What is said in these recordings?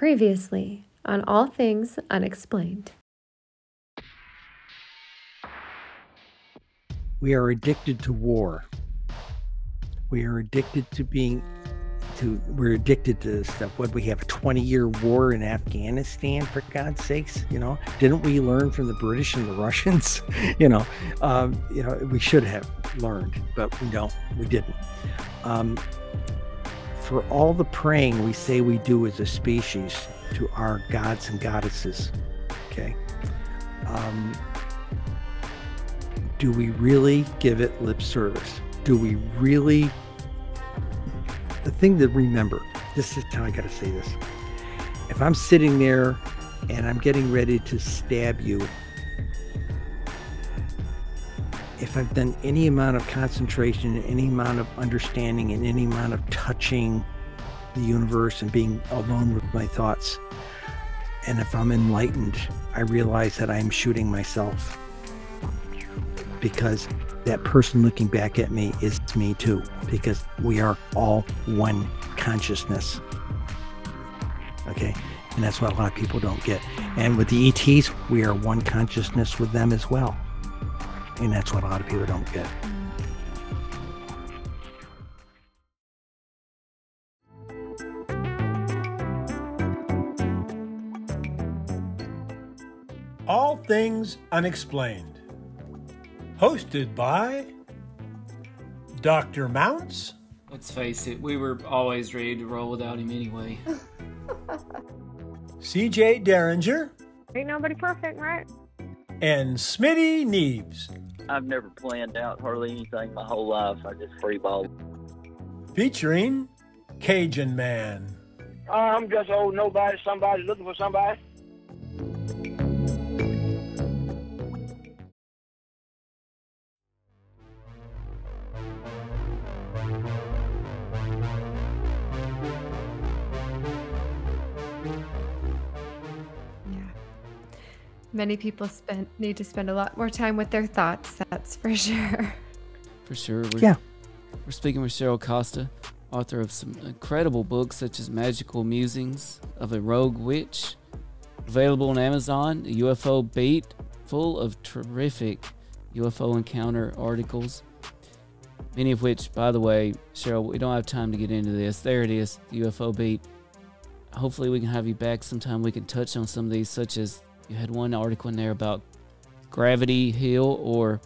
Previously on All Things Unexplained. We are addicted to war. We are addicted to being to we're addicted to stuff. What we have a 20 year war in Afghanistan for God's sakes, you know. Didn't we learn from the British and the Russians? you know, um, you know, we should have learned, but we don't. We didn't. Um, for all the praying we say we do as a species to our gods and goddesses, okay, um, do we really give it lip service? Do we really? The thing to remember, this is how I got to say this. If I'm sitting there and I'm getting ready to stab you, if I've done any amount of concentration, any amount of understanding, and any amount of touching the universe and being alone with my thoughts, and if I'm enlightened, I realize that I'm shooting myself because that person looking back at me is me too, because we are all one consciousness. Okay. And that's what a lot of people don't get. And with the ETs, we are one consciousness with them as well. And that's what a lot of people don't get. All Things Unexplained. Hosted by Dr. Mounts, Let's face it, we were always ready to roll without him anyway. CJ Derringer, Ain't nobody perfect, right? and Smitty Neves, I've never planned out hardly anything my whole life. I just freeball. featuring Cajun Man. Uh, I'm just old nobody, somebody looking for somebody. Many people spend need to spend a lot more time with their thoughts, that's for sure. For sure. We're, Yeah. We're speaking with Cheryl Costa, author of some incredible books such as Magical Musings of a Rogue Witch, available on Amazon, a UFO Beat, full of terrific UFO encounter articles. Many of which, by the way, Cheryl, we don't have time to get into this. There it is, the UFO Beat. Hopefully, we can have you back sometime. We can touch on some of these, such as you had one article in there about Gravity Hill or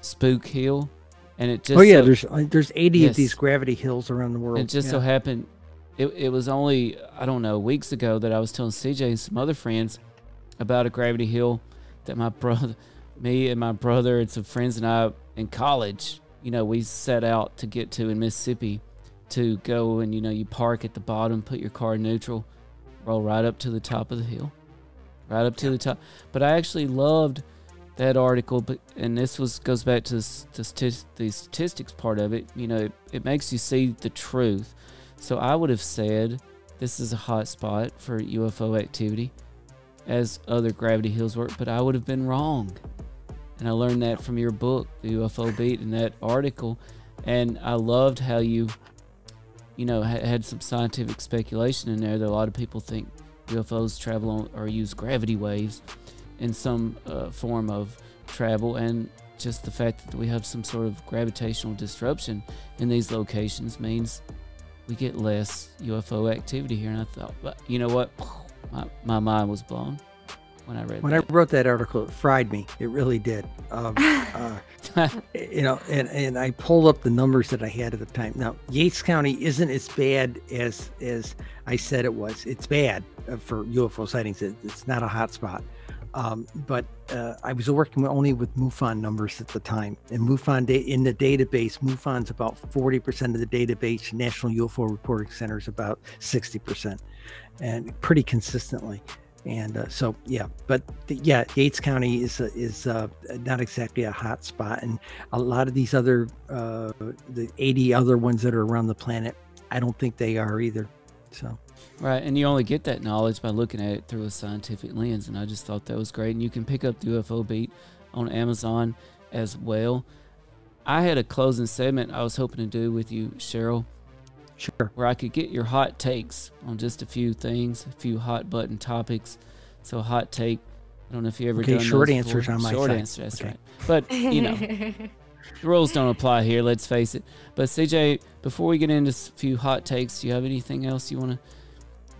Spook Hill. And it just oh yeah, so- there's uh, there's 80 Yes. of these gravity hills around the world. it just so happened, it, it was only, I don't know, weeks ago that I was telling CJ and some other friends about a gravity hill that my brother, me and my brother and some friends and I in college, you know, we set out to get to in Mississippi to go and, you know, you park at the bottom, put your car in neutral, roll right up to the top of the hill, right up to the top. But I actually loved that article, but and this was goes back to the, the statistics part of it. You know, it, it makes you see the truth. So I would have said this is a hot spot for UFO activity, as other gravity hills were, but I would have been wrong. And I learned that from your book, the UFO Beat, and that article, and I loved how you, you know, had some scientific speculation in there that a lot of people think UFOs travel on or use gravity waves in some uh, form of travel and just the fact that we have some sort of gravitational disruption in these locations means we get less UFO activity here. And I thought, but you know what? My, my mind was blown when I read When I wrote that article, it fried me. It really did. Um, uh, you know, and, and I pulled up the numbers that I had at the time. Now, Yates County isn't as bad as as I said it was. It's bad uh, for UFO sightings. It, it's not a hot spot. Um, but uh, I was working only with MUFON numbers at the time, and MUFON da- in the database, MUFON's about forty percent of the database. National UFO Reporting Center is about sixty percent, and pretty consistently. And uh, so, yeah, but th- yeah, Yates County is is uh, not exactly a hot spot, and a lot of these other uh, the eighty other ones that are around the planet, I don't think they are either. So Right, and you only get that knowledge by looking at it through a scientific lens, and I just thought that was great. And you can pick up the UFO Beat on Amazon as well. I had a closing segment I was hoping to do with you, Cheryl, Sure. where I could get your hot takes on just a few things, a few hot button topics. So hot take. I don't know if you ever Okay, done short those answers before. on my short side. answer. That's Okay. right. But you know, the rules don't apply here. Let's face it. But CJ, before we get into a few hot takes, do you have anything else you want to?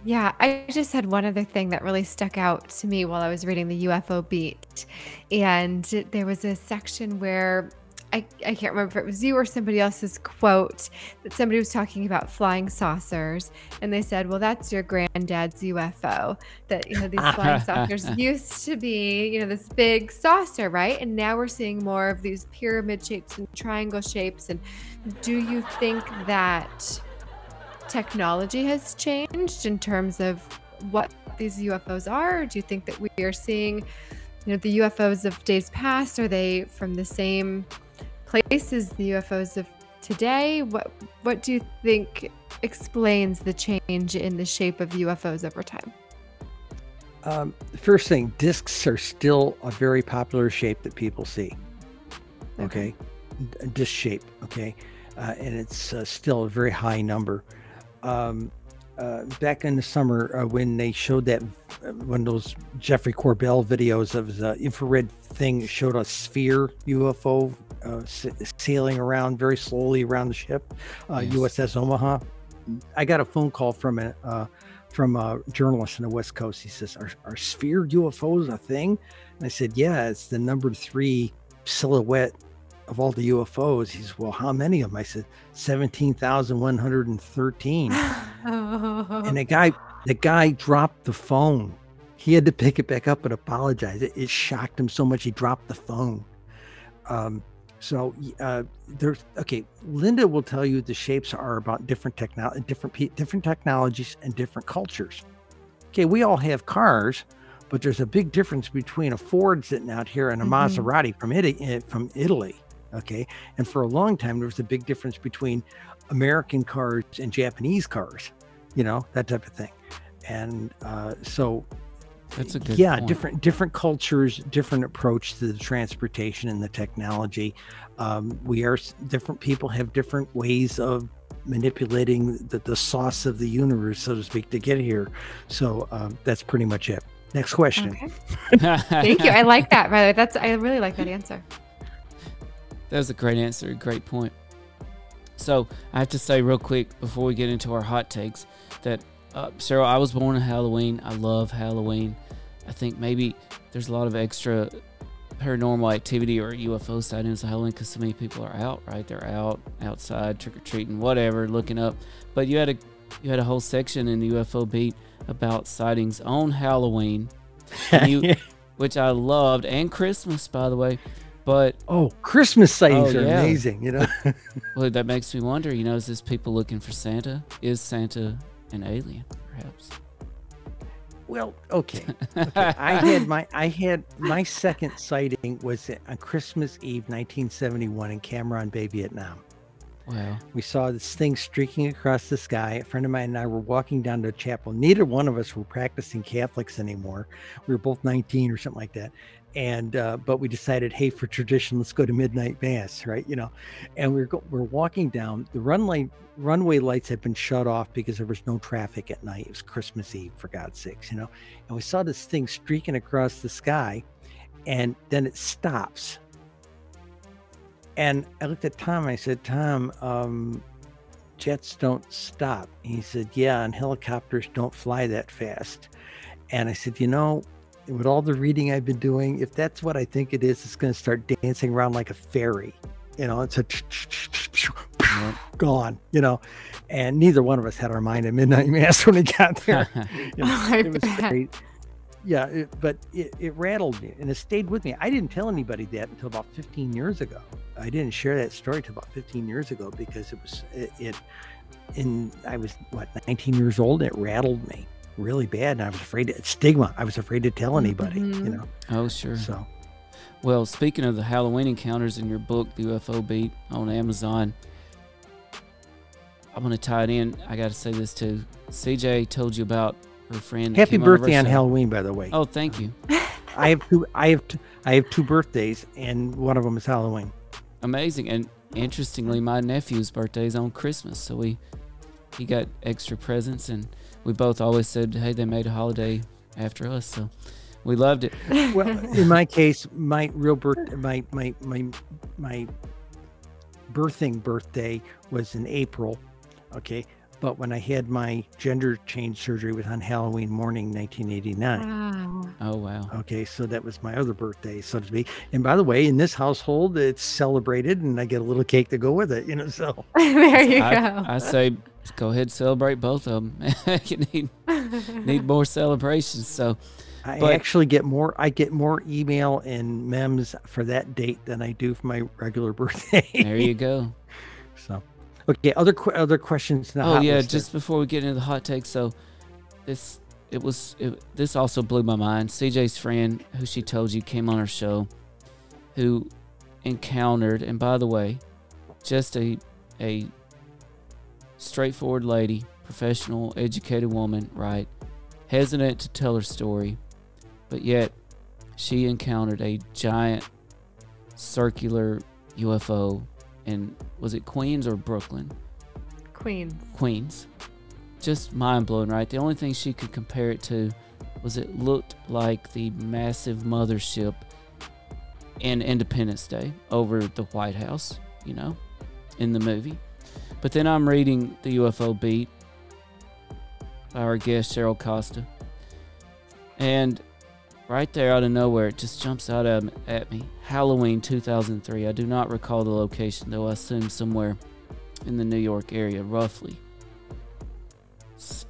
Yeah, I just had one other thing that really stuck out to me while I was reading the UFO beat. And there was a section where I, I can't remember if it was you or somebody else's quote that somebody was talking about flying saucers. And they said, well, that's your granddad's UFO. That, you know, these flying saucers used to be, you know, this big saucer, right? And now we're seeing more of these pyramid shapes and triangle shapes. And do you think that technology has changed in terms of what these UFOs are? Do you think that we are seeing, you know, the UFOs of days past? Are they from the same place as the UFOs of today? What What do you think explains the change in the shape of UFOs over time? Um, first thing, discs are still a very popular shape that people see. Okay, D- disc shape. Okay, uh, and it's uh, still a very high number. Um, uh, back in the summer uh, when they showed that uh, one of those Jeffrey Corbell videos of the infrared thing showed a sphere UFO uh, sailing around very slowly around the ship, uh, Yes. USS Omaha. I got a phone call from a uh, from a journalist on the West Coast. He says, "Are, are sphere UFOs a thing?" And I said, "Yeah, it's the number three silhouette of all the UFOs." He says, "Well, how many of them?" I said, 17,113. and the guy, the guy dropped the phone. He had to pick it back up and apologize. It, it shocked him so much he dropped the phone. Um, so uh, there's okay. Linda will tell you the shapes are about different technology, different pe- different technologies and different cultures. Okay, we all have cars, but there's a big difference between a Ford sitting out here and a Mhm. Maserati from Italy. From Italy, okay, and for a long time there was a big difference between American cars and Japanese cars. You know that type of thing, and uh, so That's a good yeah point. different different cultures different approach to the transportation and the technology um, we are different people have different ways of manipulating the, the sauce of the universe so to speak to get here so um, that's pretty much it next question Okay. Thank you. I like that. By the way, that's I really like that answer. That was a great answer. Great point. So I have to say real quick before we get into our hot takes that uh, Cheryl, I was born on Halloween. I love Halloween. I think maybe there's a lot of extra paranormal activity or UFO sightings on Halloween because so many people are out. Right, they're out outside trick or treating, whatever, looking up. But you had a you had a whole section in the UFO beat about sightings on Halloween, and you, which I loved, and Christmas, by the way. But oh christmas sightings Oh, are yeah. amazing you know Well, that makes me wonder. You know, is this people looking for Santa? Is Santa an alien, perhaps? well okay okay i had my i had my second sighting was on christmas eve 1971 in cam ranh bay vietnam Wow. we saw this thing streaking across the sky. A friend of mine and I were walking down to a chapel. Neither one of us were practicing Catholics anymore. We were both 19 or something like that. And uh, but we decided, hey, for tradition, let's go to midnight mass, right? You know. And we we're go- we're walking down. The runway runway lights had been shut off because there was no traffic at night. It was Christmas Eve, for God's sakes, you know. And we saw this thing streaking across the sky, and then it stops. And I looked at Tom. And I said, Tom, um, jets don't stop. And he said, Yeah, and helicopters don't fly that fast. And I said, You know, with all the reading I've been doing, if that's what I think it is, it's going to start dancing around like a fairy. You know, it's a gone, you know. And neither one of us had our mind at midnight mass when we got there. You know, I it was bet. great. Yeah, it, but it, it rattled me and it stayed with me. I didn't tell anybody that until about 15 years ago. I didn't share that story until about 15 years ago because it was it, it in I was what 19 years old. It rattled me really bad, and I was afraid. To, stigma. I was afraid to tell anybody. You Mhm. know. oh, sure. So Well, speaking of the Halloween encounters in your book, The UFO Beat on Amazon, I'm going to tie it in. I got to say this too. CJ told you about her friend. happy came on birthday on. Halloween, by the way. Oh, thank you. I have two. I have two, I have two birthdays, and one of them is Halloween. Amazing. And interestingly, my nephew's birthday is on Christmas. So we he got extra presents, and we both always said, "Hey, they made a holiday after us," so we loved it. Well, in my case, my real birth, my my my my birthing birthday was in April. Okay, but when I had my gender change surgery was on Halloween morning, 1989. Wow. Oh wow! Okay, so that was my other birthday, so to speak. And by the way, in this household, it's celebrated, and I get a little cake to go with it. You know, so there you I, go. I say, go ahead, celebrate both of them. you need need more celebrations. So I But- actually get more. I get more email and memes for that date than I do for my regular birthday. there you go. So, okay, other other questions. Oh hot yeah, list there. just before we get into the hot take, so this it was it, this also blew my mind. CJ's friend, who she told you came on her show, who encountered, and by the way, just a a straightforward lady, professional, educated woman, right? Hesitant to tell her story, but yet she encountered a giant circular UFO in was it Queens or Brooklyn? Queens. Queens. Just mind blowing, right? The only thing she could compare it to was it looked like the massive mothership in Independence Day over the White House, you know, in the movie. But then I'm reading the UFO beat by our guest Cheryl Costa. And right there out of nowhere, it just jumps out at, me. Halloween 2003. I do not recall the location, though I assume somewhere in the New York area, roughly.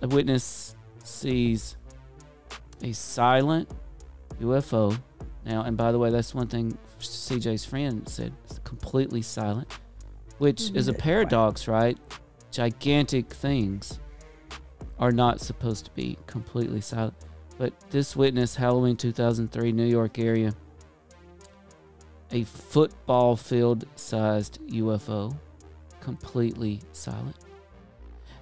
A witness sees a silent UFO. Now, and by the way, that's one thing CJ's friend said. It's completely silent, which is a paradox, right? Gigantic things are not supposed to be completely silent. But this witness, Halloween 2003, New York area, a football field sized UFO, completely silent.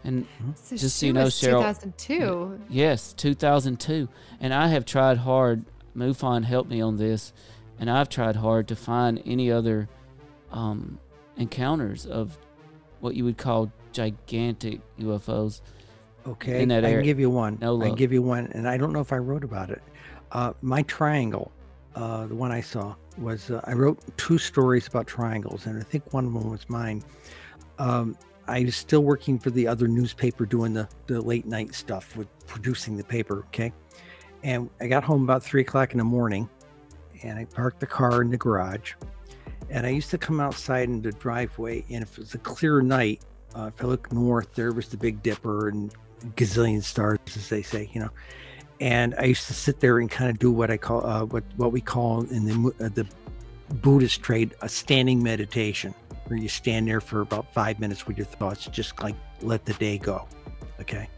And So Just so you know, was Cheryl- 2002. Yes, 2002. And I have tried hard. MUFON helped me on this, and I've tried hard to find any other um, encounters of what you would call gigantic UFOs. Okay, in that I area. can give you one. No I can give you one, and I don't know if I wrote about it. Uh, my triangle, uh, the one I saw was uh, I wrote two stories about triangles, and I think one of them was mine. Um, I was still working for the other newspaper doing the, the late night stuff with producing the paper. Okay, and I got home about three o'clock in the morning, and I parked the car in the garage, and I used to come outside in the driveway, and if it was a clear night, uh, if I look north, there was the Big Dipper and gazillion stars, as they say, you know. And I used to sit there and kind of do what I call uh, what what we call in the uh, the Buddhist trade a standing meditation, where you stand there for about five minutes with your thoughts, just like let the day go, okay.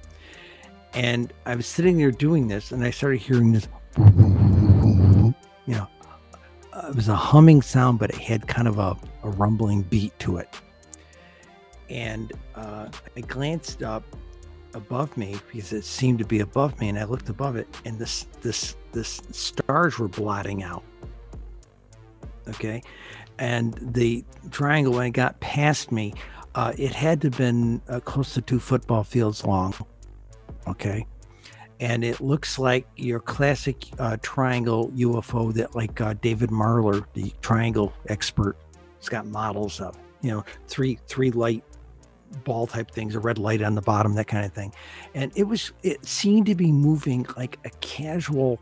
And I was sitting there doing this, and I started hearing this, was a humming sound, but it had kind of a, a rumbling beat to it. And uh, I glanced up above me because it seemed to be above me and I looked above it and this this this stars were blotting out. Okay? And the triangle when it got past me uh, it had to have been uh, close to two football fields long. Okay and it looks like your classic uh, triangle UFO that like uh, David Marler the triangle expert has got models of you know three three light ball type things, a red light on the bottom, that kind of thing. And it was, it seemed to be moving like a casual,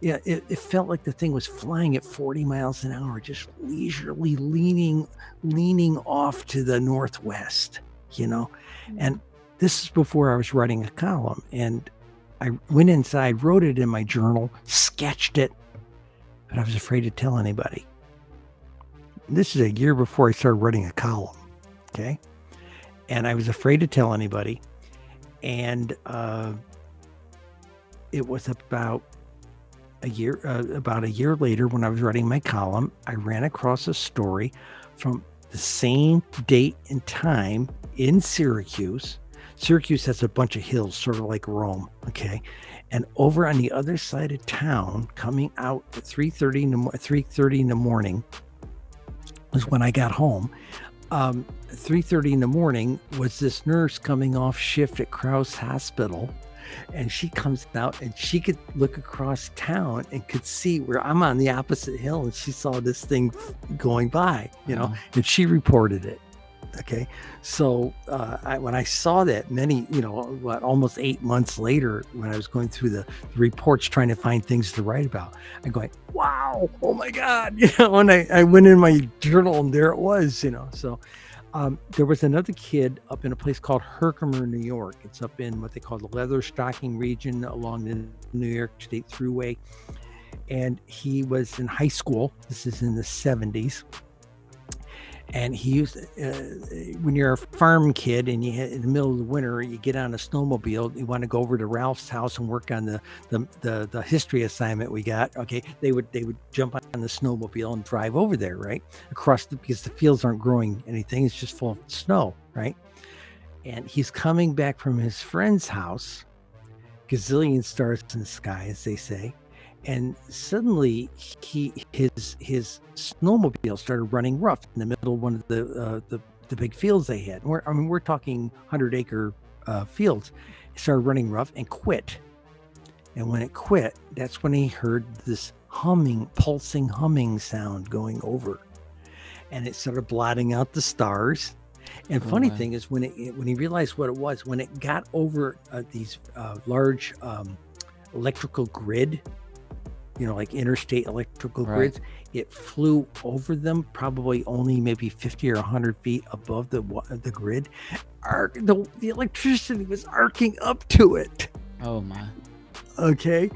yeah, it, it felt like the thing was flying at 40 miles an hour, just leisurely leaning, leaning off to the northwest, you know. And this is before I was writing a column. And I went inside, wrote it in my journal, sketched it, but I was afraid to tell anybody. This is a year before I started writing a column. Okay and I was afraid to tell anybody. And uh, it was about a year, uh, about a year later, when I was writing my column, I ran across a story from the same date and time in Syracuse. Syracuse has a bunch of hills, sort of like Rome. Okay, and over on the other side of town, coming out at three thirty in the three thirty in the morning, was when I got home um, 3.30 in the morning was this nurse coming off shift at Crouse Hospital. And she comes out and she could look across town and could see where I'm on the opposite hill and she saw this thing going by, you know, and she reported it. Okay. So uh, I, when I saw that many, you know, what, almost eight months later, when I was going through the, the reports trying to find things to write about, I'm going, wow, oh my God. You know, and I, I went in my journal and there it was, you know. So um, there was another kid up in a place called Herkimer, New York. It's up in what they call the leather stocking region along the New York State Thruway. And he was in high school. This is in the 70s. And he used, uh, when you're a farm kid and you in the middle of the winter, you get on a snowmobile, you want to go over to Ralph's house and work on the, the, the, the history assignment we got. Okay. They would, they would jump on the snowmobile and drive over there, right? Across the, because the fields aren't growing anything. It's just full of snow, right? And he's coming back from his friend's house, gazillion stars in the sky, as they say and suddenly he his his snowmobile started running rough in the middle of one of the uh, the, the big fields they had. We're, I mean, we're talking hundred acre uh, fields. It started running rough and quit. And when it quit, that's when he heard this humming, pulsing humming sound going over, and it started blotting out the stars. And Oh, funny wow. thing is, when it when he realized what it was, when it got over uh, these uh, large um, electrical grid, you know, like interstate electrical Right. grids, it flew over them, probably only maybe 50 or 100 feet above the the grid. Arc, the, the electricity was arcing up to it. Oh my. Okay.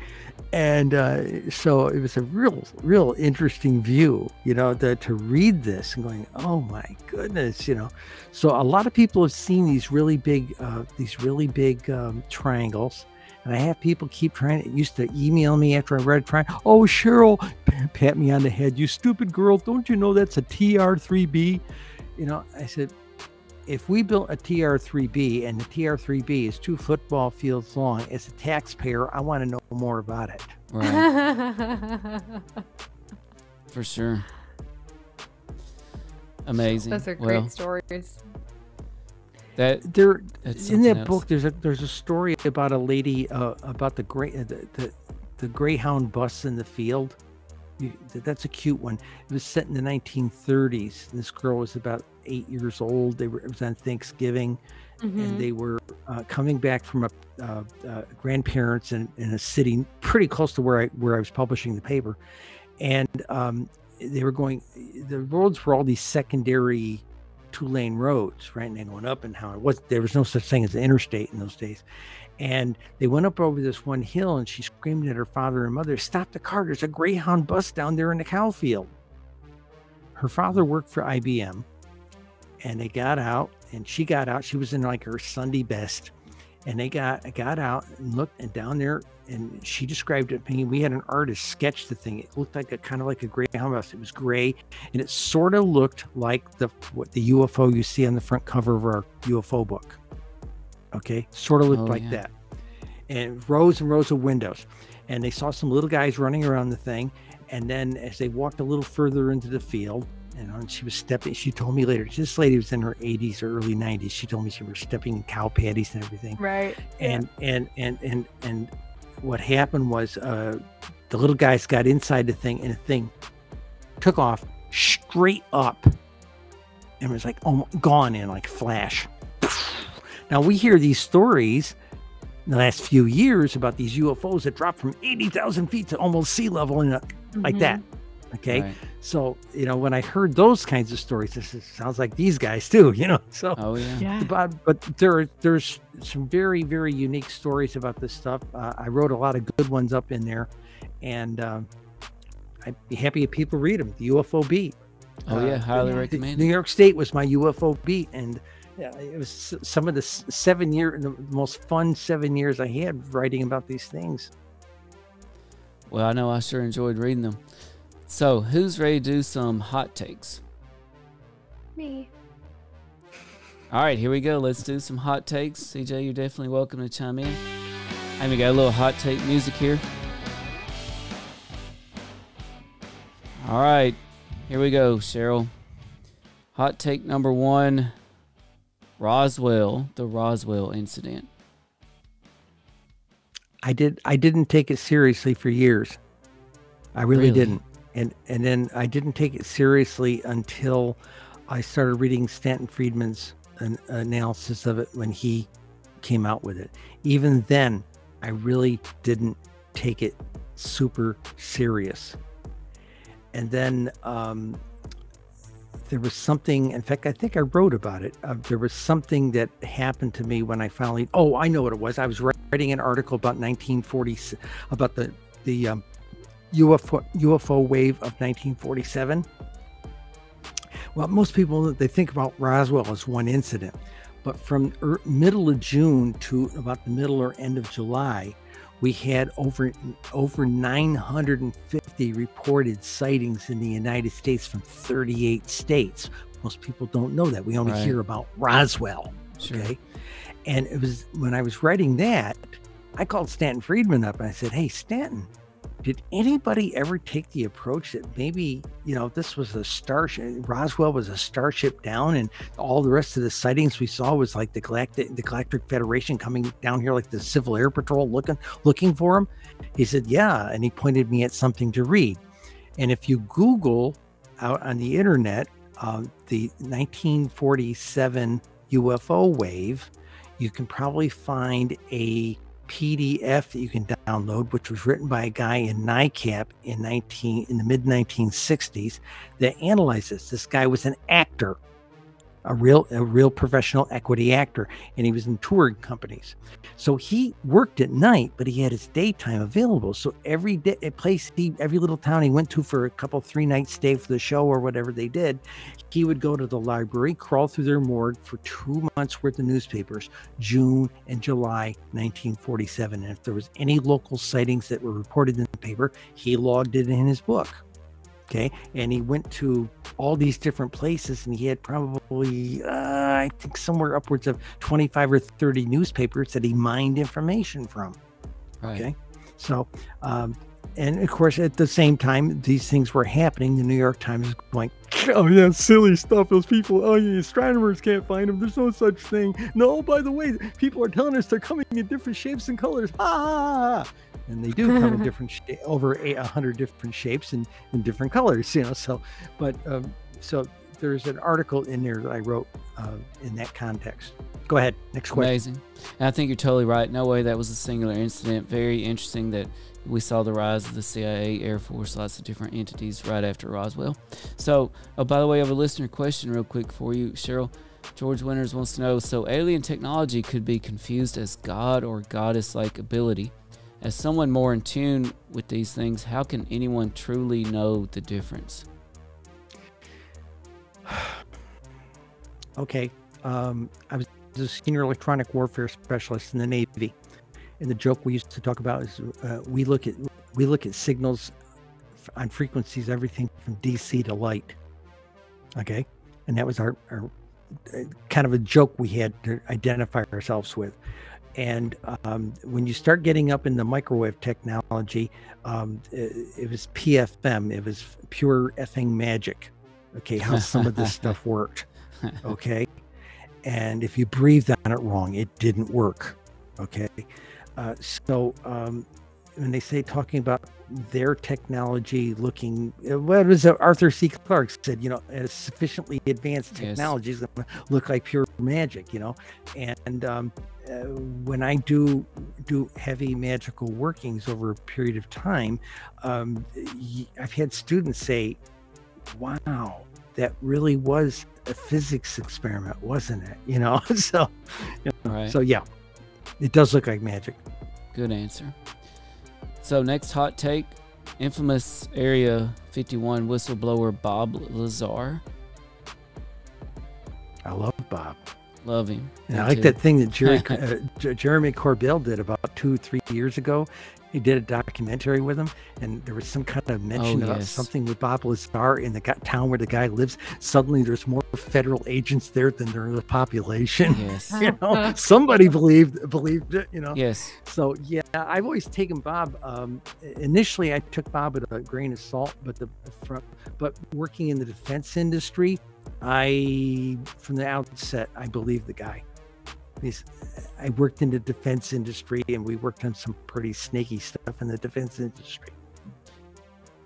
And uh, so it was a real, real interesting view, you know, the, to read this and going, oh my goodness, you know. So a lot of people have seen these really big, uh, these really big um, triangles. And I have people keep trying to used to email me after I read trying, oh Cheryl, pat me on the head, you stupid girl, don't you know that's a TR3B? You know, I said, if we built a TR3B and the TR3B is two football fields long, as a taxpayer, I want to know more about it. Right. For sure. Amazing. Those are great well, stories. That There, in that else. book, there's a there's a story about a lady uh, about the great uh, the, the the Greyhound bus in the field. You, that's a cute one. It was set in the 1930s. This girl was about eight years old. They were it was on Thanksgiving. Mhm. and they were uh, coming back from a uh, uh, grandparents in, in a city pretty close to where I where I was publishing the paper, and um, they were going. The roads were all these secondary two lane roads, right? And they're going up and how it was. There was no such thing as an interstate in those days. And they went up over this one hill, and she screamed at her father and mother, "Stop the car! There's a Greyhound bus down there in the cow field." Her father worked for IBM, and they got out and she got out she was in like her sunday best and they got got out and looked and down there and she described it we had an artist sketch the thing. It looked like a kind of like a gray house. It was gray and it sort of looked like the what the ufo you see on the front cover of our ufo book. Okay? Sort of looked Oh, like yeah. that. And rows and rows of windows. And they saw some little guys running around the thing and then as they walked a little further into the field you know, and she was stepping. She told me later. This lady was in her 80s or early 90s. She told me she was stepping in cow patties and everything. Right. And and and and and what happened was uh, the little guys got inside the thing, and the thing took off straight up, and was like oh, gone in like flash. Now we hear these stories in the last few years about these UFOs that drop from 80,000 feet to almost sea level and like Mhm. that. Okay. Right. So, you know, when I heard those kinds of stories, this is, sounds like these guys too, you know. So, Oh yeah. Yeah. but, but there, there's some very, very unique stories about this stuff. Uh, I wrote a lot of good ones up in there, and um, I'd be happy if people read them. The UFO Beat. Oh yeah. Uh, Highly the- recommend. New York State was my UFO beat, and yeah, it was some of the seven year, the most fun seven years I had writing about these things. Well, I know I sure enjoyed reading them. So, who's ready to do some hot takes? Me. All right, here we go. Let's do some hot takes. CJ, you're definitely welcome to chime in. I And we got a little hot take music here. All right, here we go, Cheryl. Hot take number one Roswell, the Roswell incident. I did. I didn't take it seriously for years. I really, Really? didn't, and and then I didn't take it seriously until I started reading Stanton Friedman's an, analysis of it when he came out with it. Even then, I really didn't take it super serious. And then um, there was something. In fact, I think I wrote about it. Uh, there was something that happened to me when I finally. Oh, I know what it was. I was writing an article about 1940 about the the um, UFO UFO wave of 1947. Well, most people they think about Roswell as one incident, but from er, middle of June to about the middle or end of July, we had over over 950 reported sightings in the United States from 38 states. Most people don't know that. We only Right. hear about Roswell. Sure. Okay. And it was when I was writing that, I called Stanton Friedman up and I said, Hey, Stanton, did anybody ever take the approach that maybe, you know, this was a starship, Roswell was a starship down and all the rest of the sightings we saw was like the Galactic, the Galactic Federation coming down here, like the Civil Air Patrol looking, looking for him? He said, Yeah. And he pointed me at something to read. And if you Google out on the internet, um, the 1947 UFO wave, you can probably find a PDF that you can download, which was written by a guy in NICAP in 19 in the mid 1960s that analyzes. This guy was an actor, a real a real professional equity actor, and he was in touring companies. So he worked at night, but he had his daytime available. So every day, place he, every little town he went to for a couple three night stay for the show or whatever they did, he would go to the library, crawl through their morgue for two months worth of newspapers, June and July 1947. And if there was any local sightings that were reported in the paper, he logged it in his book. Okay. And he went to all these different places and he had probably, uh, I think, somewhere upwards of 25 or 30 newspapers that he mined information from. Right. Okay. So, um, and of course, at the same time, these things were happening. The New York Times is going, oh, yeah, silly stuff. Those people, oh, yeah, astronomers can't find them. There's no such thing. No, by the way, people are telling us they're coming in different shapes and colors. Ha ah, and they do come in different, sha- over a 100 different shapes and in different colors, you know. So, but, um, so there's an article in there that I wrote uh, in that context. Go ahead. Next question. Amazing. And I think you're totally right. No way that was a singular incident. Very interesting that we saw the rise of the CIA, Air Force, lots of different entities right after Roswell. So, oh, by the way, I have a listener question real quick for you, Cheryl. George Winters wants to know so alien technology could be confused as God or goddess like ability. As someone more in tune with these things, how can anyone truly know the difference? Okay. Um, I was a senior electronic warfare specialist in the Navy, and the joke we used to talk about is uh, we look at we look at signals on frequencies, everything from DC to light. Okay, and that was our, our uh, kind of a joke we had to identify ourselves with. And um, when you start getting up in the microwave technology, um, it, it was PFM. It was pure effing magic. Okay, how some of this stuff worked okay and if you breathed on it wrong it didn't work okay uh, so um, when they say talking about their technology looking uh, what was it arthur c clarke said you know a sufficiently advanced technology is going to look like pure magic you know and um, uh, when i do do heavy magical workings over a period of time um, i've had students say wow that really was a physics experiment, wasn't it? You know, so you know, Right. so yeah, it does look like magic. Good answer. So next hot take, infamous Area 51 whistleblower Bob Lazar. I love Bob, Love him. and Me I like too. that thing that Jerry, uh, Jeremy Corbell did about two, three years ago. He did a documentary with him, and there was some kind of mention Oh, about yes. something with Bob Lazar in the town where the guy lives. Suddenly, there's more federal agents there than there is a population. Yes. you know, somebody believed believed it. You know, Yes. So yeah, I've always taken Bob. Um, initially, I took Bob at a grain of salt, but the from but working in the defense industry, I, from the outset, I believe the guy. He's, I worked in the defense industry and we worked on some pretty snaky stuff in the defense industry.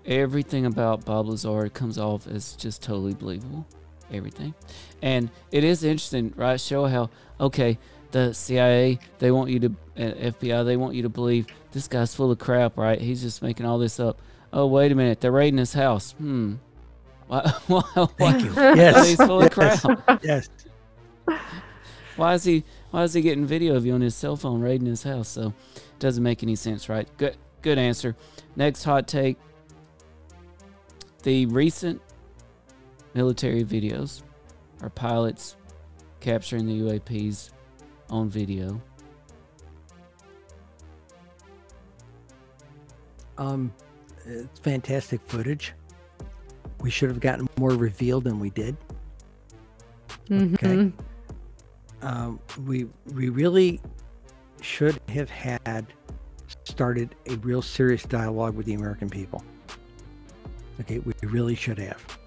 Everything about Bob Lazar comes off as just totally believable. Everything. And it is interesting, right? Show how, okay, the CIA, they want you to, uh, FBI, they want you to believe this guy's full of crap, right? He's just making all this up. Oh, wait a minute. They're raiding his house. Hmm. Why, why, why, Thank you. Yes. he's full of crap? Yes. Why is he why is he getting video of you on his cell phone raiding his house? So it doesn't make any sense, right? Good good answer. Next hot take. The recent military videos are pilots capturing the UAPs on video. Um, it's fantastic footage. We should have gotten more revealed than we did. Mhm. Um, we we really should have had started a real serious dialogue with the American people. Okay, we really should have.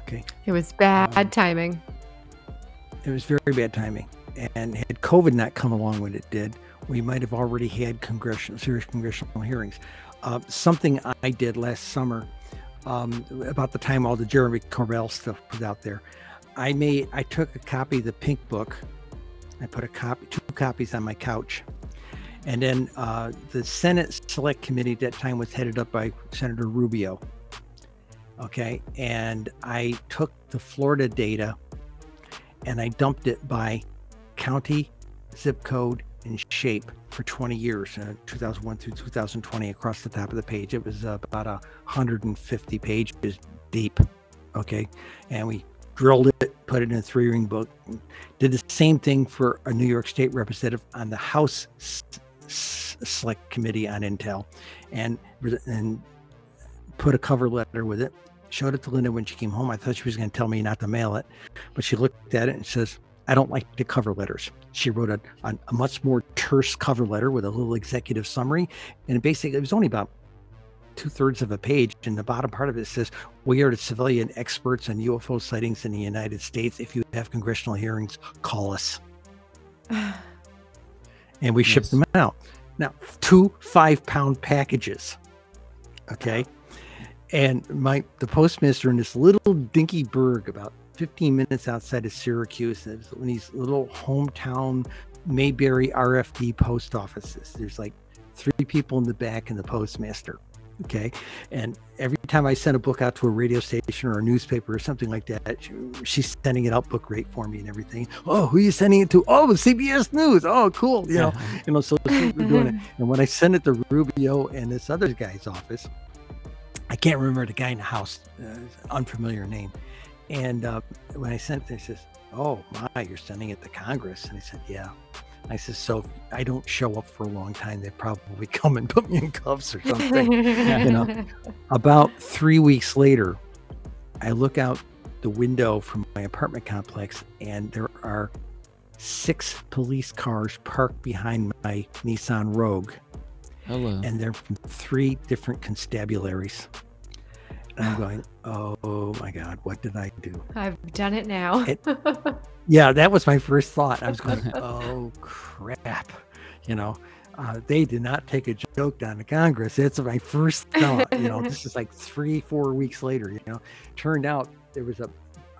Okay, It was bad Um, timing. it was very bad timing, and had COVID not come along when it did, we might have already had congressional serious congressional hearings. Uh, something I did last summer, um, about the time all the Jeremy Corbell stuff was out there. I made I took a copy of the Pink Book. I put a copy, two copies on my couch, and then uh, the Senate Select Committee at that time was headed up by Senator Rubio. Okay, and I took the Florida data, and I dumped it by county, zip code, and shape for 20 years, uh, 2001 through 2020, across the top of the page. It was uh, about a 150 pages deep. Okay, and we drilled it, put it in a three ring book, did the same thing for a New York State representative on the House Select Committee on Intel, and and put a cover letter with it. Showed it to Linda when she came home. I thought she was going to tell me not to mail it, but she looked at it and says, "I don't like the cover letters." She wrote a, a, a much more terse cover letter with a little executive summary, and basically it was only about two thirds of a page. And the bottom part of it says, We are the civilian experts on UFO sightings in the United States. If you have congressional hearings, call us. And we Yes. them out. Now, two five pound packages. Okay. And my the postmaster in this little dinky burg about 15 minutes outside of Syracuse, of these little hometown Mayberry RFD post offices. There's like three people in the back and the postmaster. Okay. And every time I send a book out to a radio station or a newspaper or something like that, she, she's sending it out book rate for me and everything. Oh, who are you sending it to? Oh, CBS News. Oh, cool. You know, you know, so she's doing it. And when I send it to Rubio and this other guy's office, I can't remember the guy in the house, uh, unfamiliar name. And uh, when I sent it, they says, "Oh my, you're sending it to Congress?" And I said, "Yeah." I said, "So if I don't show up for a long time, they probably come and put me in cuffs or something." you know. About three weeks later, I look out the window from my apartment complex, and there are six police cars parked behind my Nissan Rogue, Hello. and they're from three different constabularies. And I'm going, oh my God, what did I do? I've done it now. It- Yeah, that was my first thought. I was going, oh crap. You know, uh, they did not take a joke down to Congress. That's my first thought. You know, this is like three, four weeks later. You know, turned out there was a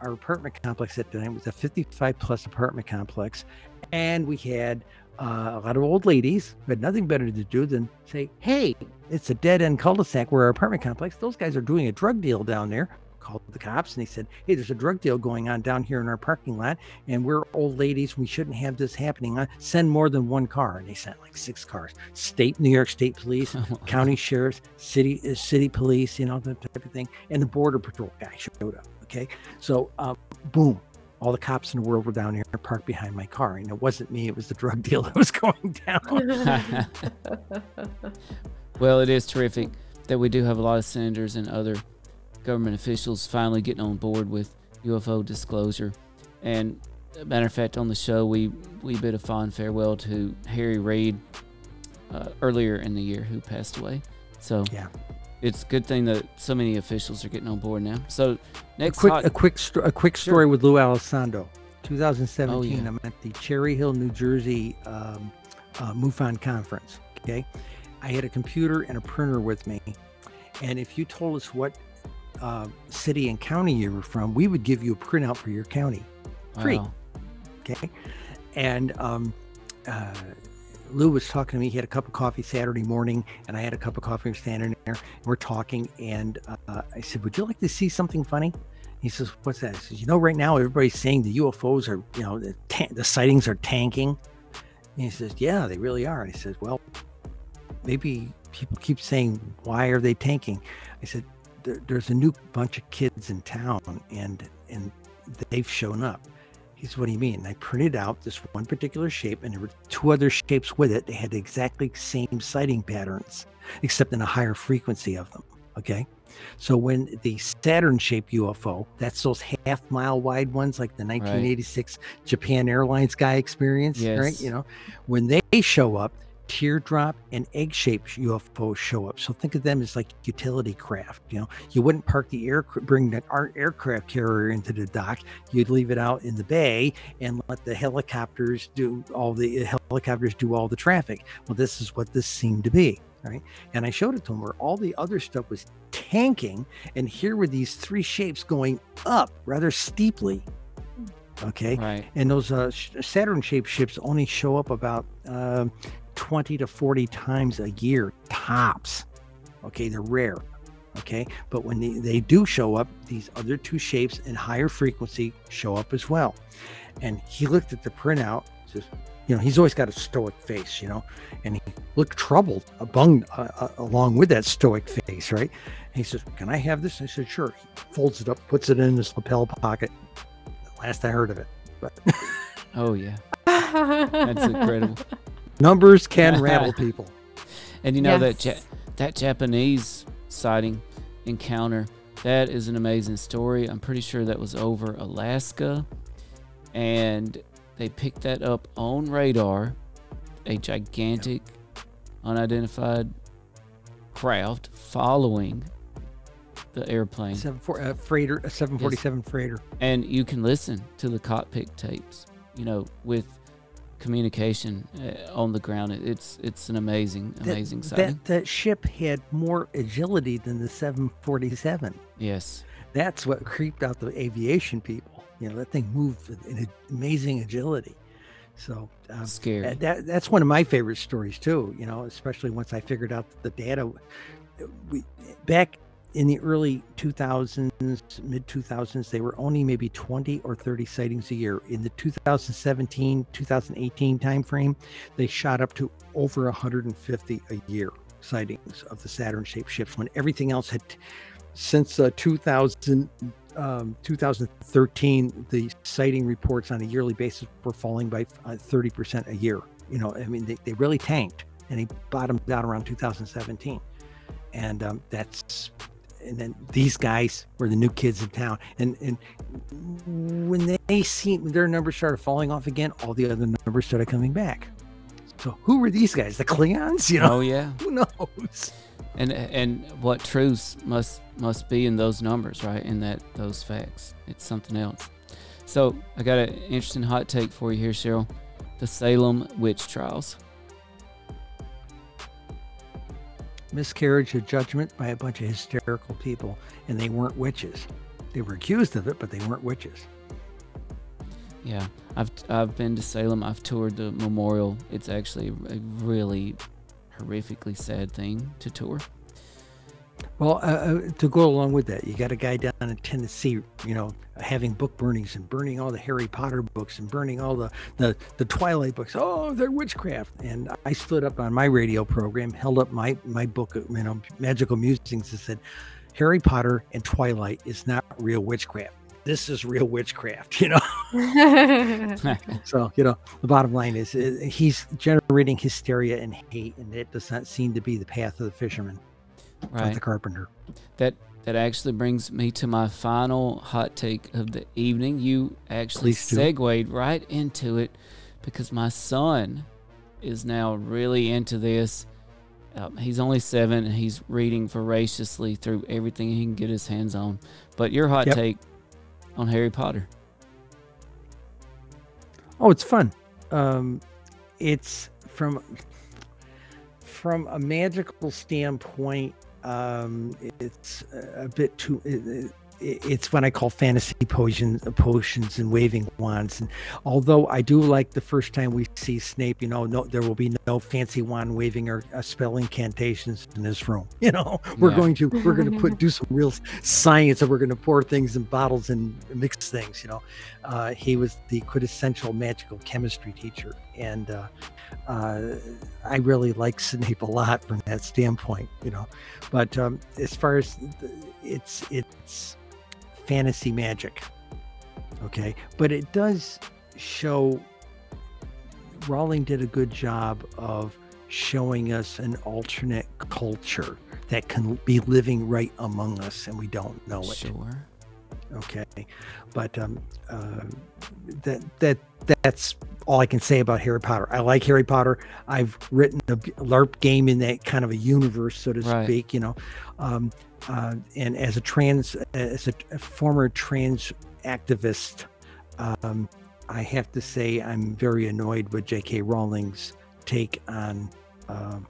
our apartment complex at the time was a 55 plus apartment complex, and we had uh, a lot of old ladies who had nothing better to do than say, "Hey, it's a dead end cul-de-sac where our apartment complex. Those guys are doing a drug deal down there." Called the cops and they said, "Hey, there's a drug deal going on down here in our parking lot, and we're old ladies. We shouldn't have this happening. Uh, Send more than one car." And they sent like six cars. State, New York State Police, county sheriffs, city uh, city police, you know, that type of thing, and the border patrol guy showed up. Okay, so um, boom, all the cops in the world were down here parked behind my car, and it wasn't me; it was the drug deal that was going down. well, it is terrific that we do have a lot of senators and other government officials finally getting on board with UFO disclosure. And a matter of fact, on the show, we we bid a fond farewell to Harry Reid uh, earlier in the year, who passed away. So Yeah. it's a good thing that so many officials are getting on board now. So A next quick, hot, a quick, sto- a quick Sure. story with Lue Elizondo. 2017, Oh, yeah. I'm at the Cherry Hill, New Jersey um, uh, MUFON conference. Okay, I had a computer and a printer with me, and if you told us what uh, city and county you were from, we would give you a printout for your county. free. wow. Okay, and um, uh, Lue was talking to me. He had a cup of coffee Saturday morning, and I had a cup of coffee. Standing there, and we're talking. And uh, I said, "Would you like to see something funny?" He says, "What's that?" I says, "You know, right now everybody's saying the UFOs are, you know, the, ta- the sightings are tanking." And he says, "Yeah, they really are." And he says, "Well, maybe people keep saying, why are they tanking?" I said, there, "There's a new bunch of kids in town, and and they've shown up." He said, What do you mean? And I printed out this one particular shape, and there were two other shapes with it. They had the exactly same sighting patterns, except in a higher frequency of them. Okay. So when the Saturn shaped UFO, that's those half mile wide ones like the 1986 Japan Airlines guy experienced, right? You know, when they show up, teardrop and egg shaped UFOs show up. So think of them as like utility craft. You know, you wouldn't park the air, bring the our aircraft carrier into the dock. You'd leave it out in the bay and let the helicopters do all the helicopters do all the traffic. Well, this is what this seemed to be, right? And I showed it to him where all the other stuff was tanking, and here were these three shapes going up rather steeply. Okay, Right. and those uh, Saturn shaped ships only show up about um 20 to 40 times a year tops. Okay, they're rare. Okay, but when they, they do show up, these other two shapes in higher frequency show up as well. And he looked at the printout, says, you know, he's always got a stoic face, you know, and he looked troubled among, uh, uh, along with that stoic face, right? And he says, Can I have this? I said, Sure. He folds it up, puts it in his lapel pocket. Last I heard of it. But Oh yeah. That's incredible. Numbers can rattle people. And you know that ja- that Japanese sighting encounter that is an amazing story. I'm pretty sure that was over Alaska, and they picked that up on radar. A gigantic, unidentified craft following the airplane, Seven four, uh, freighter, a 747 freighter. and you can listen to the cockpit tapes. You know, with communication uh, on the ground, It- it's it's an amazing, That- amazing sighting. That, that ship had more agility than the 747. yes. That's what creeped out the aviation people. You know, that thing moved with an amazing agility. So um, Scary. that, that that's one of my favorite stories too. You know, especially once I figured out that the data. We back in the early 2000s, mid 2000s, they were only maybe 20 or 30 sightings a year. In the 2017, 2018 timeframe, they shot up to over 150 a year sightings of the Saturn-shaped ships. When everything else had, since uh, 2000, um, 2013, the sighting reports on a yearly basis were falling by uh, 30% a year. You know, I mean, they, they really tanked and they bottomed out around 2017. And um, that's, and then these guys were the new kids in town. And and when they see their numbers started falling off again, all the other numbers started coming back. So who were these guys? The Cleons? You know, Oh yeah. who knows? And and what truths must must be in those numbers, right? In that those facts. It's something else. So I got an interesting hot take for you here, Cheryl. The Salem witch trials. Miscarriage of judgment by a bunch of hysterical people, and they weren't witches. They were accused of it, but they weren't witches. Yeah, I've I've been to Salem. I've toured the memorial. It's actually a really horrifically sad thing to tour. Well, uh, uh, to go along with that, you got a guy down in Tennessee, you know, having book burnings and burning all the Harry Potter books and burning all the, the, the Twilight books. Oh, they're witchcraft. And I stood up on my radio program, held up my, my book, you know, Magical Musings, and said, Harry Potter and Twilight is not real witchcraft. This is real witchcraft, you know. So, you know, the bottom line is uh, he's generating hysteria and hate, and it does not seem to be the path of the fisherman Right. the carpenter. That that actually brings me to my final hot take of the evening. You actually segued right into it because my son is now really into this. Um, he's only seven and he's reading voraciously through everything he can get his hands on. But your hot Yep. take on Harry Potter? Oh, it's fun. Um, it's from from a magical standpoint. Um, it's a bit too. It, it- it's what I call fantasy potions, potions and waving wands. And although I do like the first time we see Snape, you know, no, there will be no fancy wand waving or uh, spell incantations in this room. You know, we're Yeah. going to we're going to put do some real science, and we're going to pour things in bottles and mix things. You know, uh, he was the quintessential magical chemistry teacher, and uh, uh, I really like Snape a lot from that standpoint. You know, but um, as far as the, it's it's fantasy magic, okay, but it does show. Rowling did a good job of showing us an alternate culture that can be living right among us, and we don't know it Sure. okay but um uh, that that that's all i can say about harry potter i like harry potter i've written a larp game in that kind of a universe so to Right. speak you know um uh, and as a trans as a, former trans activist um i have to say i'm very annoyed with jk rowling's take on um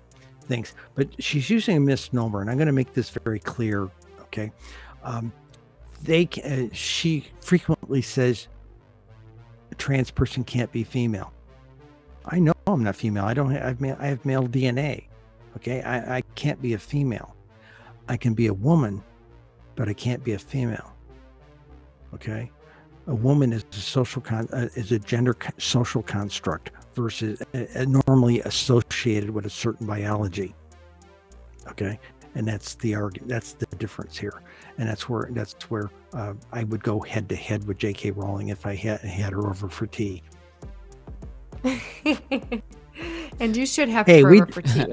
things. But she's using a misnomer and i'm going to make this very clear okay? Um they uh, she frequently says a trans person can't be female. I know i'm not female. I don't have, I have male, I have male dna okay? I, I can't be a female i can be a woman but i can't be a female okay a woman is a social con uh, is a gender co- social construct versus uh, uh, normally associated with a certain biology okay and that's the argument that's the difference here and that's where that's where uh, I would go head to head with J.K. Rowling if I had had her over for tea. and you should have Hey, her we- over for tea.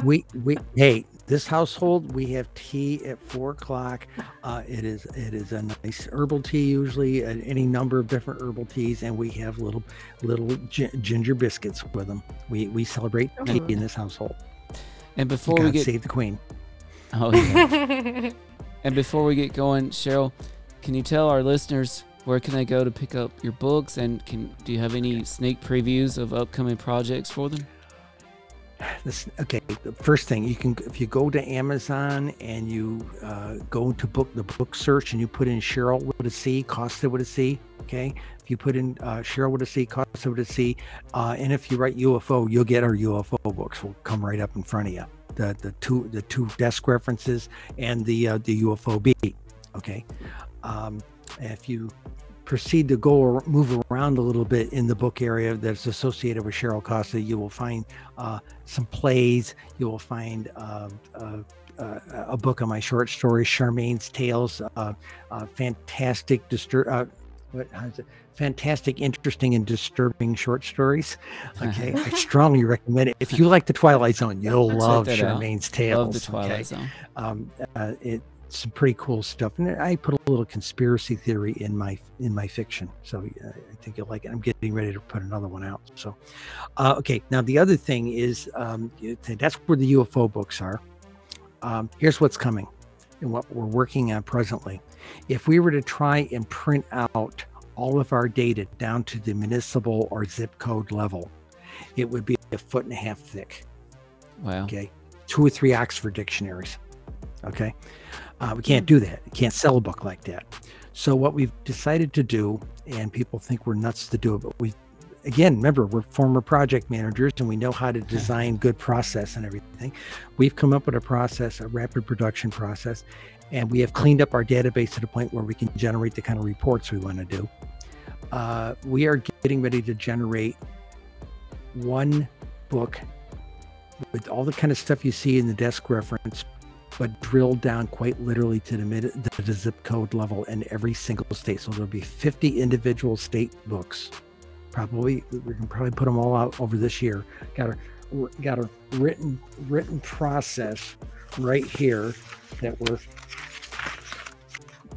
we we hey, this household we have tea at four o'clock. Uh, it is it is a nice herbal tea usually, uh, any number of different herbal teas, and we have little little gi- ginger biscuits with them. We we celebrate tea in this household. And before God we get save the queen. oh yeah. and before we get going, Cheryl, can you tell our listeners where can they go to pick up your books and can do you have any sneak previews of upcoming projects for them? This, okay, the first thing you can, if you go to Amazon and you uh, go to book the book search and you put in Cheryl with a C, Costa with a C, okay. If you put in uh, Cheryl with a C, Costa with a C, uh, and if you write UFO, you'll get our UFO books. Will come right up in front of you. The the two the two desk references and the uh, the UFO B. okay. Um, if you proceed to go or move around a little bit in the book area that's associated with Cheryl Costa, you will find uh, some plays. You will find uh, uh, a book of my short stories, Charmaine's Tales. Uh, uh, fantastic, distur- uh, what, how is it? Fantastic, interesting, and disturbing short stories. Okay, I strongly recommend it. If you like the Twilight Zone, you'll love that out. Charmaine's Tales. Love the Twilight okay? Zone. um, uh, it's some pretty cool stuff, and I put a little conspiracy theory in my in my fiction, so I think you'll like it. I'm getting ready to put another one out. So, uh, okay, now the other thing is um, that's where the UFO books are. Um, here's what's coming, and what we're working on presently. If we were to try and print out all of our data down to the municipal or zip code level, it would be a foot and a half thick Wow. okay two or three oxford dictionaries okay uh, we can't do that. We can't sell a book like that. So what we've decided to do and people think we're nuts to do it but we again remember we're former project managers and we know how to design good process and everything. We've come up with a process a rapid production process and we have cleaned up our database to the point where we can generate the kind of reports we want to do. Uh, we are getting ready to generate one book with all the kind of stuff you see in the desk reference, but drilled down quite literally to the mid the, zip code level in every single state. So there'll be 50 individual state books. Probably we can probably put them all out over this year. Got a got a written written process right here that we're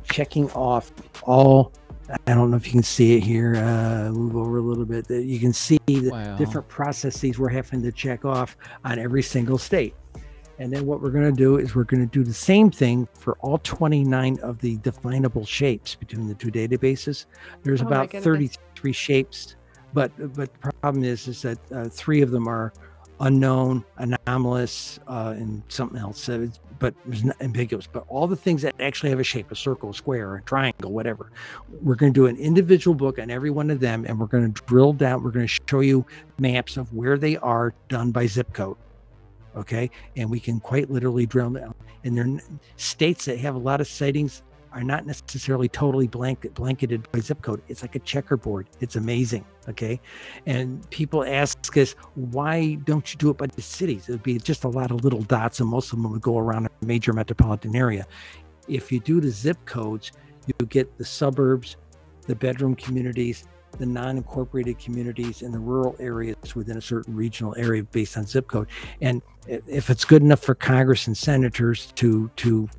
checking off all I don't know if you can see it here. Uh, move over a little bit. That you can see the Wow. different processes we're having to check off on every single state. And then what we're going to do is we're going to do the same thing for all 29 of the definable shapes between the two databases. There's Oh about goodness. 33 shapes, but but the problem is is that uh, three of them are unknown, anomalous, uh, and something else. Uh, but it's not ambiguous. But all the things that actually have a shape, a circle, a square, a triangle, whatever, we're going to do an individual book on every one of them, and we're going to drill down. We're going to show you maps of where they are done by zip code. Okay, and we can quite literally drill down. And they're states that have a lot of sightings are not necessarily totally blanket blanketed by zip code. It's like a checkerboard. It's amazing. Okay. And people ask us, why don't you do it by the cities? It would be just a lot of little dots, and most of them would go around a major metropolitan area. If you do the zip codes, you get the suburbs, the bedroom communities, the non incorporated communities, and the rural areas within a certain regional area based on zip code. And if it's good enough for Congress and senators to, to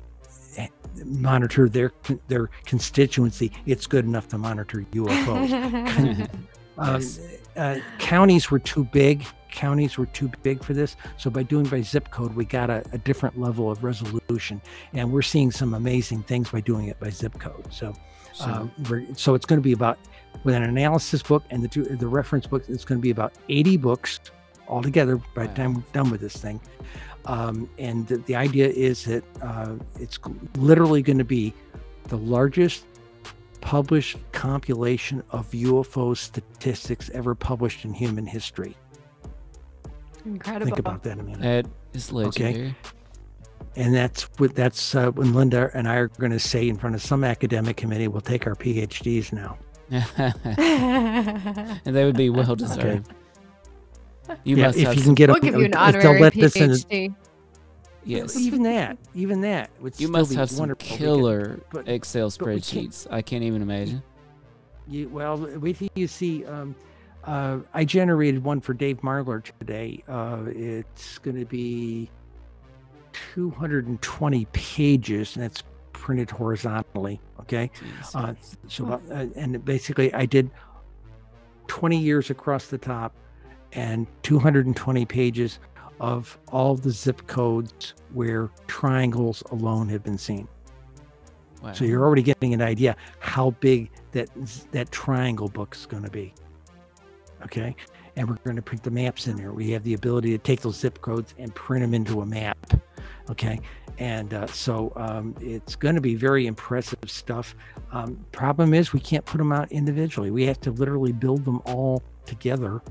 monitor their their constituency, it's good enough to monitor UFOs. Um, Yes. uh, counties were too big. Counties were too big for this. So by doing by zip code, we got a, a different level of resolution, and we're seeing some amazing things by doing it by zip code. So, So, um, we're, so it's going to be about with an analysis book and the two, the reference book. It's going to be about 80 books altogether by the time we're done with this thing. Um, and the, the idea is that uh, it's literally going to be the largest published compilation of UFO statistics ever published in human history. Incredible. Think about that a minute. that is legendary. Okay. And that's what that's uh, when Linda and I are going to say in front of some academic committee, we'll take our PhDs now. And they would be well deserved. You yeah, must if have you some, can get we'll them, give you an if they'll honorary let this in, PhD. yes. even that, even that would You must have some wonderful because- killer but- Excel but we can't- spreadsheets. I can't even imagine. You, well, wait till you see. Um, uh, I generated one for Dave Marler today. Uh, it's going to be 220 pages, and it's printed horizontally. Okay, uh, so about, uh, and basically I did 20 years across the top, and 220 pages of all the zip codes where triangles alone have been seen. wow. So you're already getting an idea how big that that triangle book's going to be. Okay, and we're going to print the maps in there. We have the ability to take those zip codes and print them into a map. Okay, and uh, so um, it's going to be very impressive stuff. Um, problem is we can't put them out individually. We have to literally build them all together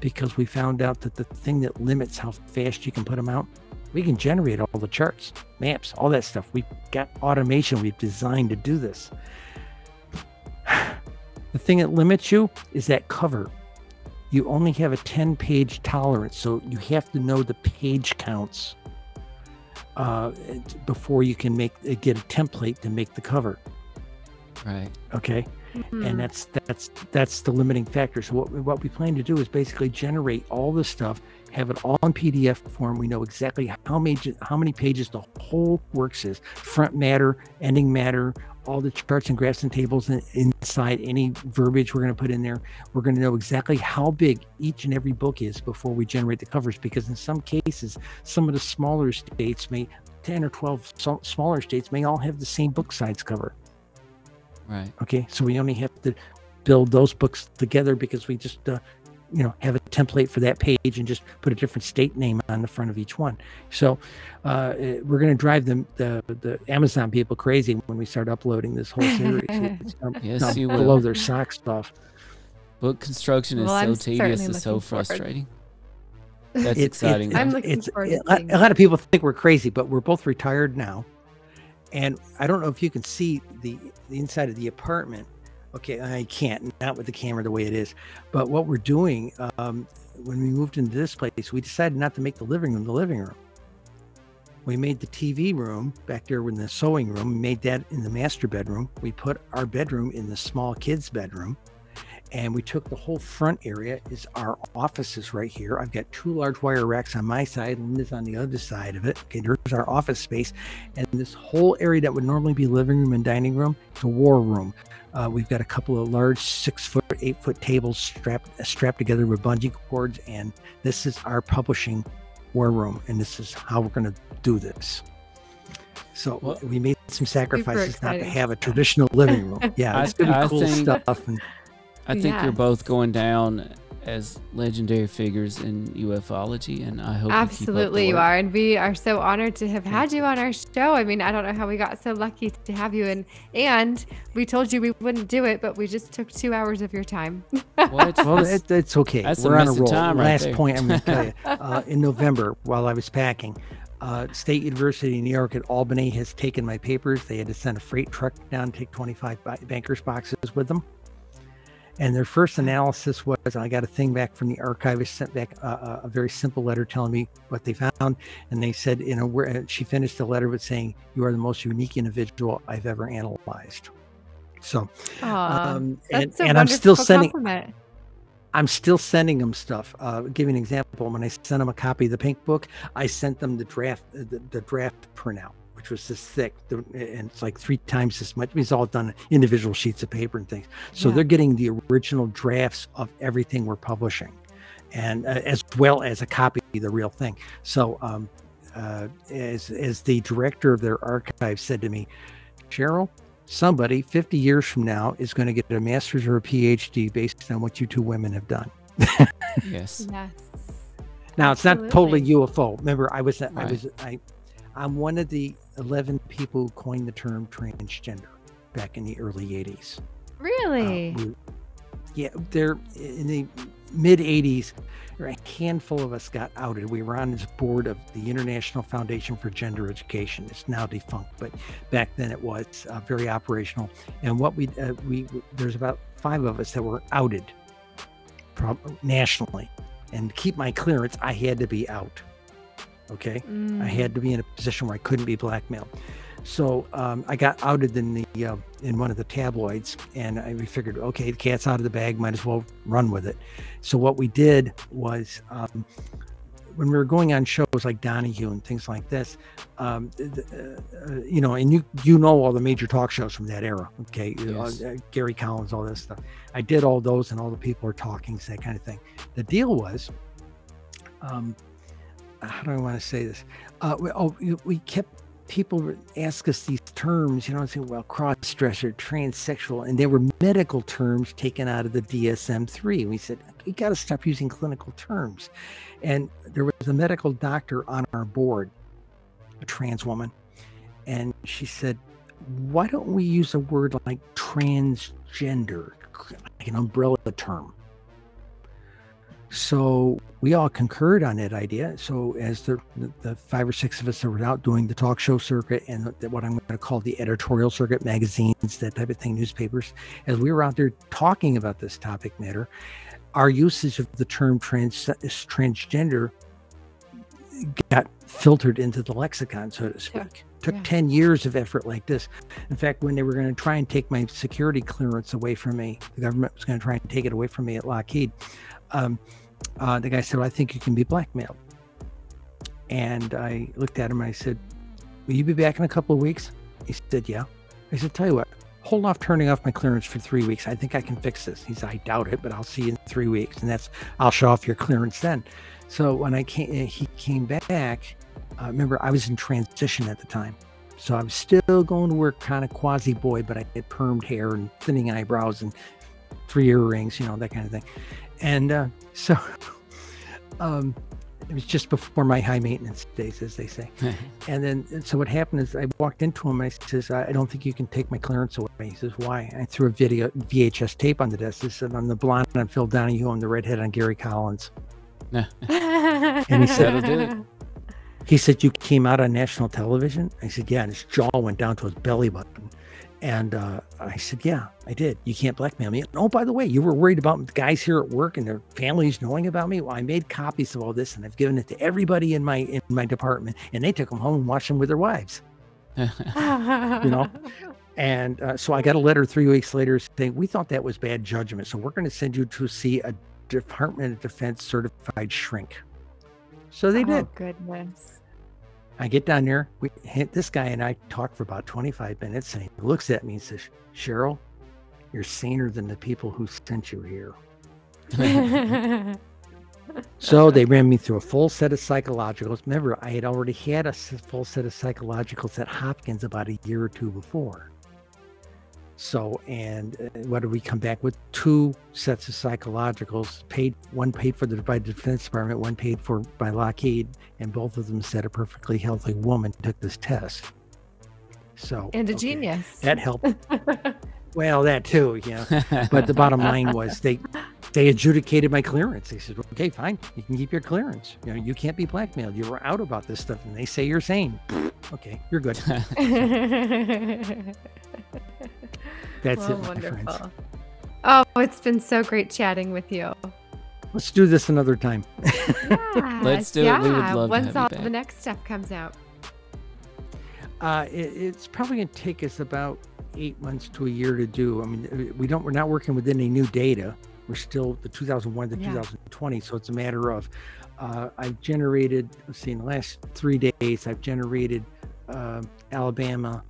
because we found out that the thing that limits how fast you can put them out we can generate all the charts, maps, all that stuff. We've got automation we've designed to do this. The thing that limits you is that cover. You only have a 10 page tolerance, so you have to know the page counts uh, before you can make uh, get a template to make the cover. right. Okay Mhm. and that's that's that's the limiting factor. So what we- what we plan to do is basically generate all the stuff, have it all in PDF form. We know exactly how many how many pages the whole works is, front matter, ending matter, all the charts and graphs and tables in, inside any verbiage we're going to put in there. We're going to know exactly how big each and every book is before we generate the covers, because in some cases, some of the smaller states may. 10 or 12 smaller states may all have the same book size cover. Right. Okay, so we only have to build those books together because we just, uh, you know, have a template for that page and just put a different state name on the front of each one. So uh, we're going to drive them the the Amazon people crazy when we start uploading this whole series. It's gonna Yes, knock you will blow their socks off. Book construction is Well, I'm so tedious. certainly It's so looking forward. frustrating. That's It's- exciting. it's- I'm looking it's- forward a to lot- a lot of people think we're crazy, but we're both retired now, and I don't know if you can see the the inside of the apartment. Okay, I can't not with the camera the way it is, but what we're doing um, when we moved into this place, we decided not to make the living room the living room. We made the TV room back there in the sewing room. We made that in the master bedroom. We put our bedroom in the small kids' bedroom, and we took the whole front area is our offices right here. I've got two large wire racks on my side, Linda's on the other side of it. Okay, there's our office space, and this whole area that would normally be living room and dining room, it's a war room. Uh, we've got a couple of large six foot, eight foot tables strapped strapped together with bungee cords, and this is our publishing war room, and this is how we're going to do this. So Well- we made some sacrifices not to have a traditional living room. Yeah, I- it's gonna be cool think- stuff. And I think you're both going down as legendary figures in ufology, and I hope Absolutely, you, you keep up the work. are, and we are so honored to have had you on our show. I mean, I don't know how we got so lucky to have you, and and we told you we wouldn't do it, but we just took two hours of your time. What? well, it, it's okay. that's a We're on a roll. time right Last there. point I'm going to tell you. Uh, in November, while I was packing, uh, State University in New York at Albany has taken my papers. They had to send a freight truck down, take 25 bankers boxes with them. And their first analysis was, and I got a thing back from the archivist, sent back a, a, very simple letter telling me what they found. And they said, you know, where she finished the letter with saying, "You are the most unique individual I've ever analyzed." So, Aw, um, and, and I'm still sending. compliment. I'm still sending them stuff. Uh, give you an example. When I sent them a copy of the Pink Book, I sent them the draft, the, the draft printout, which was this thick, and it's like three times as much. It's all done on individual sheets of paper and things. So Yeah. they're getting the original drafts of everything we're publishing, and uh, as well as a copy of the real thing. So, um, uh, as as the director of their archive said to me, Cheryl, somebody 50 years from now is going to get a master's or a PhD based on what you two women have done. yes. Yes. Now it's not totally UFO. Remember, I was I was I I'm one of the 11 people coined the term transgender back in the early 80s. Uh, Really? we- yeah, there in the mid 80s, a handful of us got outed. We were on this board of the International Foundation for Gender Education. It's now defunct, but back then it was uh, very operational. And what we uh, we there's about five of us that were outed, nationally. And to keep my clearance, I had to be out. Okay. I Mm. had to be in a position where I couldn't be blackmailed. So um, I got outed in the uh, in one of the tabloids, and I we figured, okay, the cat's out of the bag, might as well run with it. So what we did was, um, when we were going on shows like Donahue and things like this, um, th- th- uh, uh, you know, and you you know all the major talk shows from that era, okay? You know, Yes. uh, Gary Collins, all this stuff. I did all those, and all the people are talking, that kind of thing. The deal was, um, how do I want to say this? Uh, we, oh, we- kept people ask us these terms, you know, and say, well, cross dresser, transsexual, and they were medical terms taken out of the DSM 3. We said, we got to stop using clinical terms. And there was a medical doctor on our board, a trans woman, and she said, why don't we use a word like transgender, like an umbrella term? So we all concurred on that idea. So as the, the, five or six of us that were out doing the talk show circuit and the, what I'm going to call the editorial circuit, magazines, that type of thing, newspapers, as we were out there talking about this topic matter, our usage of the term trans, transgender got filtered into the lexicon, so to speak. Took Yeah. 10 years of effort like this. In fact, when they were going to try and take my security clearance away from me, the government was going to try and take it away from me at Lockheed. Um, uh, the guy said, well, I think you can be blackmailed. And I looked at him and I said, Will you be back in a couple of weeks? He said, Yeah. I said, Tell you what, hold off turning off my clearance for three weeks. I think I can fix this. He said, I doubt it, but I'll see you in three weeks. And that's, I'll show off your clearance then. So when I came, he came back, uh, remember, I was in transition at the time. So I was still going to work kind of quasi boy, but I had permed hair and thinning eyebrows and three earrings, you know, that kind of thing. And uh, so um, it was just before my high maintenance days, as they say. And then, so what happened is I walked into him and I says, I don't think you can take my clearance away. He says, why? I threw a video VHS tape on the desk. He said, I'm the blonde on Phil Donahue. I'm the redhead on Gary Collins. and he said- That'll do it. He said, you came out on national television? I said, yeah. And his jaw went down to his belly button. And uh, I said, yeah, I did. You can't blackmail me. And, oh, by the way, you were worried about the guys here at work and their families knowing about me. Well, I made copies of all this and I've given it to everybody in my in my department, and they took them home and watched them with their wives. you know? And uh, so I got a letter three weeks later saying, We thought that was bad judgment. So we're going to send you to see a Department of Defense certified shrink. So they oh, did. goodness. I get down there. We hit this guy and I talk for about 25 minutes. And he looks at me and says, Cheryl, you're saner than the people who sent you here. So they ran me through a full set of psychologicals. Remember, I had already had a full set of psychologicals at Hopkins about a year or two before. So, and uh, what did we come back with? Two sets of psychologicals, paid one paid for the by the Defense Department, one paid for by Lockheed, and both of them said a perfectly healthy woman took this test. So, and a okay, genius. that helped. Well, that too, yeah. But the bottom line was they they adjudicated my clearance. They said, "Okay, fine, you can keep your clearance. You know, you can't be blackmailed. You were out about this stuff, and they say you're sane. Okay, you're good. That's well, it, my friends. wonderful. Oh, it's been so great chatting with you. Let's do this another time. Let's do it. We would yeah, love to Once have you all back. the next stuff comes out. Uh, it, it's probably going to take us about eight months to a year to do. I mean, uh, we don't. We're not working with any new data. We're still the 2001 to Yeah. 2020. So it's a matter of uh, I've generated. Let's see. In the last three days, I've generated uh, Alabama,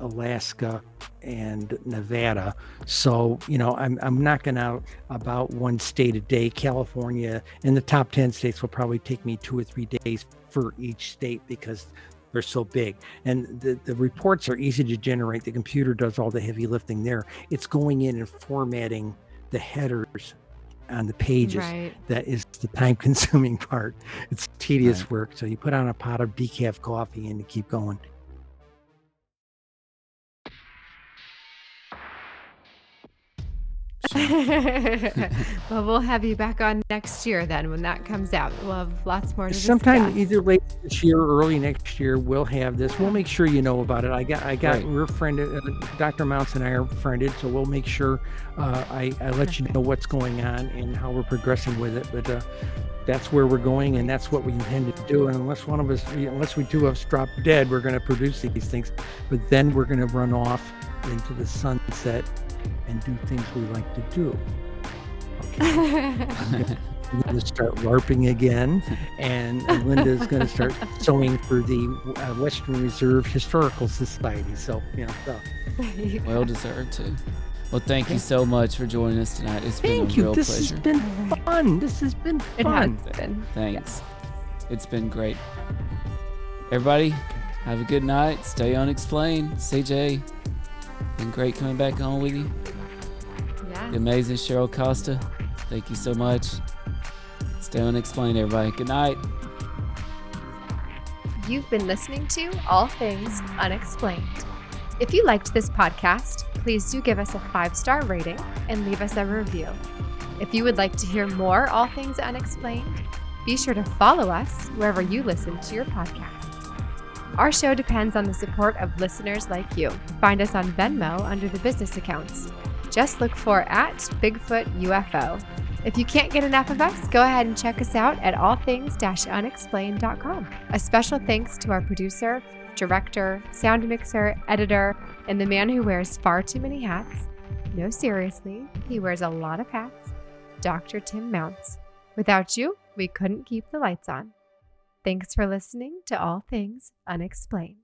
Alaska, and Nevada. So you know, I'm I'm knocking out about one state a day. California and the top 10 states will probably take me two or three days for each state because they're so big and the, the reports are easy to generate the computer does all the heavy lifting there it's going in and formatting the headers on the pages Right. that is the time consuming part it's tedious Right. work so you put on a pot of decaf coffee and you keep going well, we'll have you back on next year then when that comes out. We'll have lots more to sometime discuss. either late this year or early next year we'll have this we'll make sure you know about it i got i got Great. we're friended uh, dr mounts and i are friended so we'll make sure uh, i i let you know what's going on and how we're progressing with it but uh, that's where we're going and that's what we intend to do and unless one of us unless we two of us drop dead we're going to produce these things but then we're going to run off into the sunset and do things we like to do okay I'm going to start LARPing again, and Linda's going to start sewing for the uh, Western Reserve Historical Society. So, you know, so. well deserved too. Well, thank you so much for joining us tonight. It's been a you. real This pleasure. This has been fun. This has been it fun. has been. Thanks. It's been great. Everybody, have a good night. Stay unexplained. CJ, been great coming back on with you. The amazing Cheryl Costa. Thank you so much. Stay unexplained, everybody. Good night. You've been listening to All Things Unexplained. If you liked this podcast, please do give us a five star rating and leave us a review. If you would like to hear more All Things Unexplained, be sure to follow us wherever you listen to your podcast. Our show depends on the support of listeners like you. Find us on Venmo under the business accounts. Just look for at Bigfoot UFO. If you can't get enough of us, go ahead and check us out at allthings-unexplained.com. A special thanks to our producer, director, sound mixer, editor, and the man who wears far too many hats. No, seriously, he wears a lot of hats. Dr. Tim Mounts. Without you, we couldn't keep the lights on. Thanks for listening to All Things Unexplained.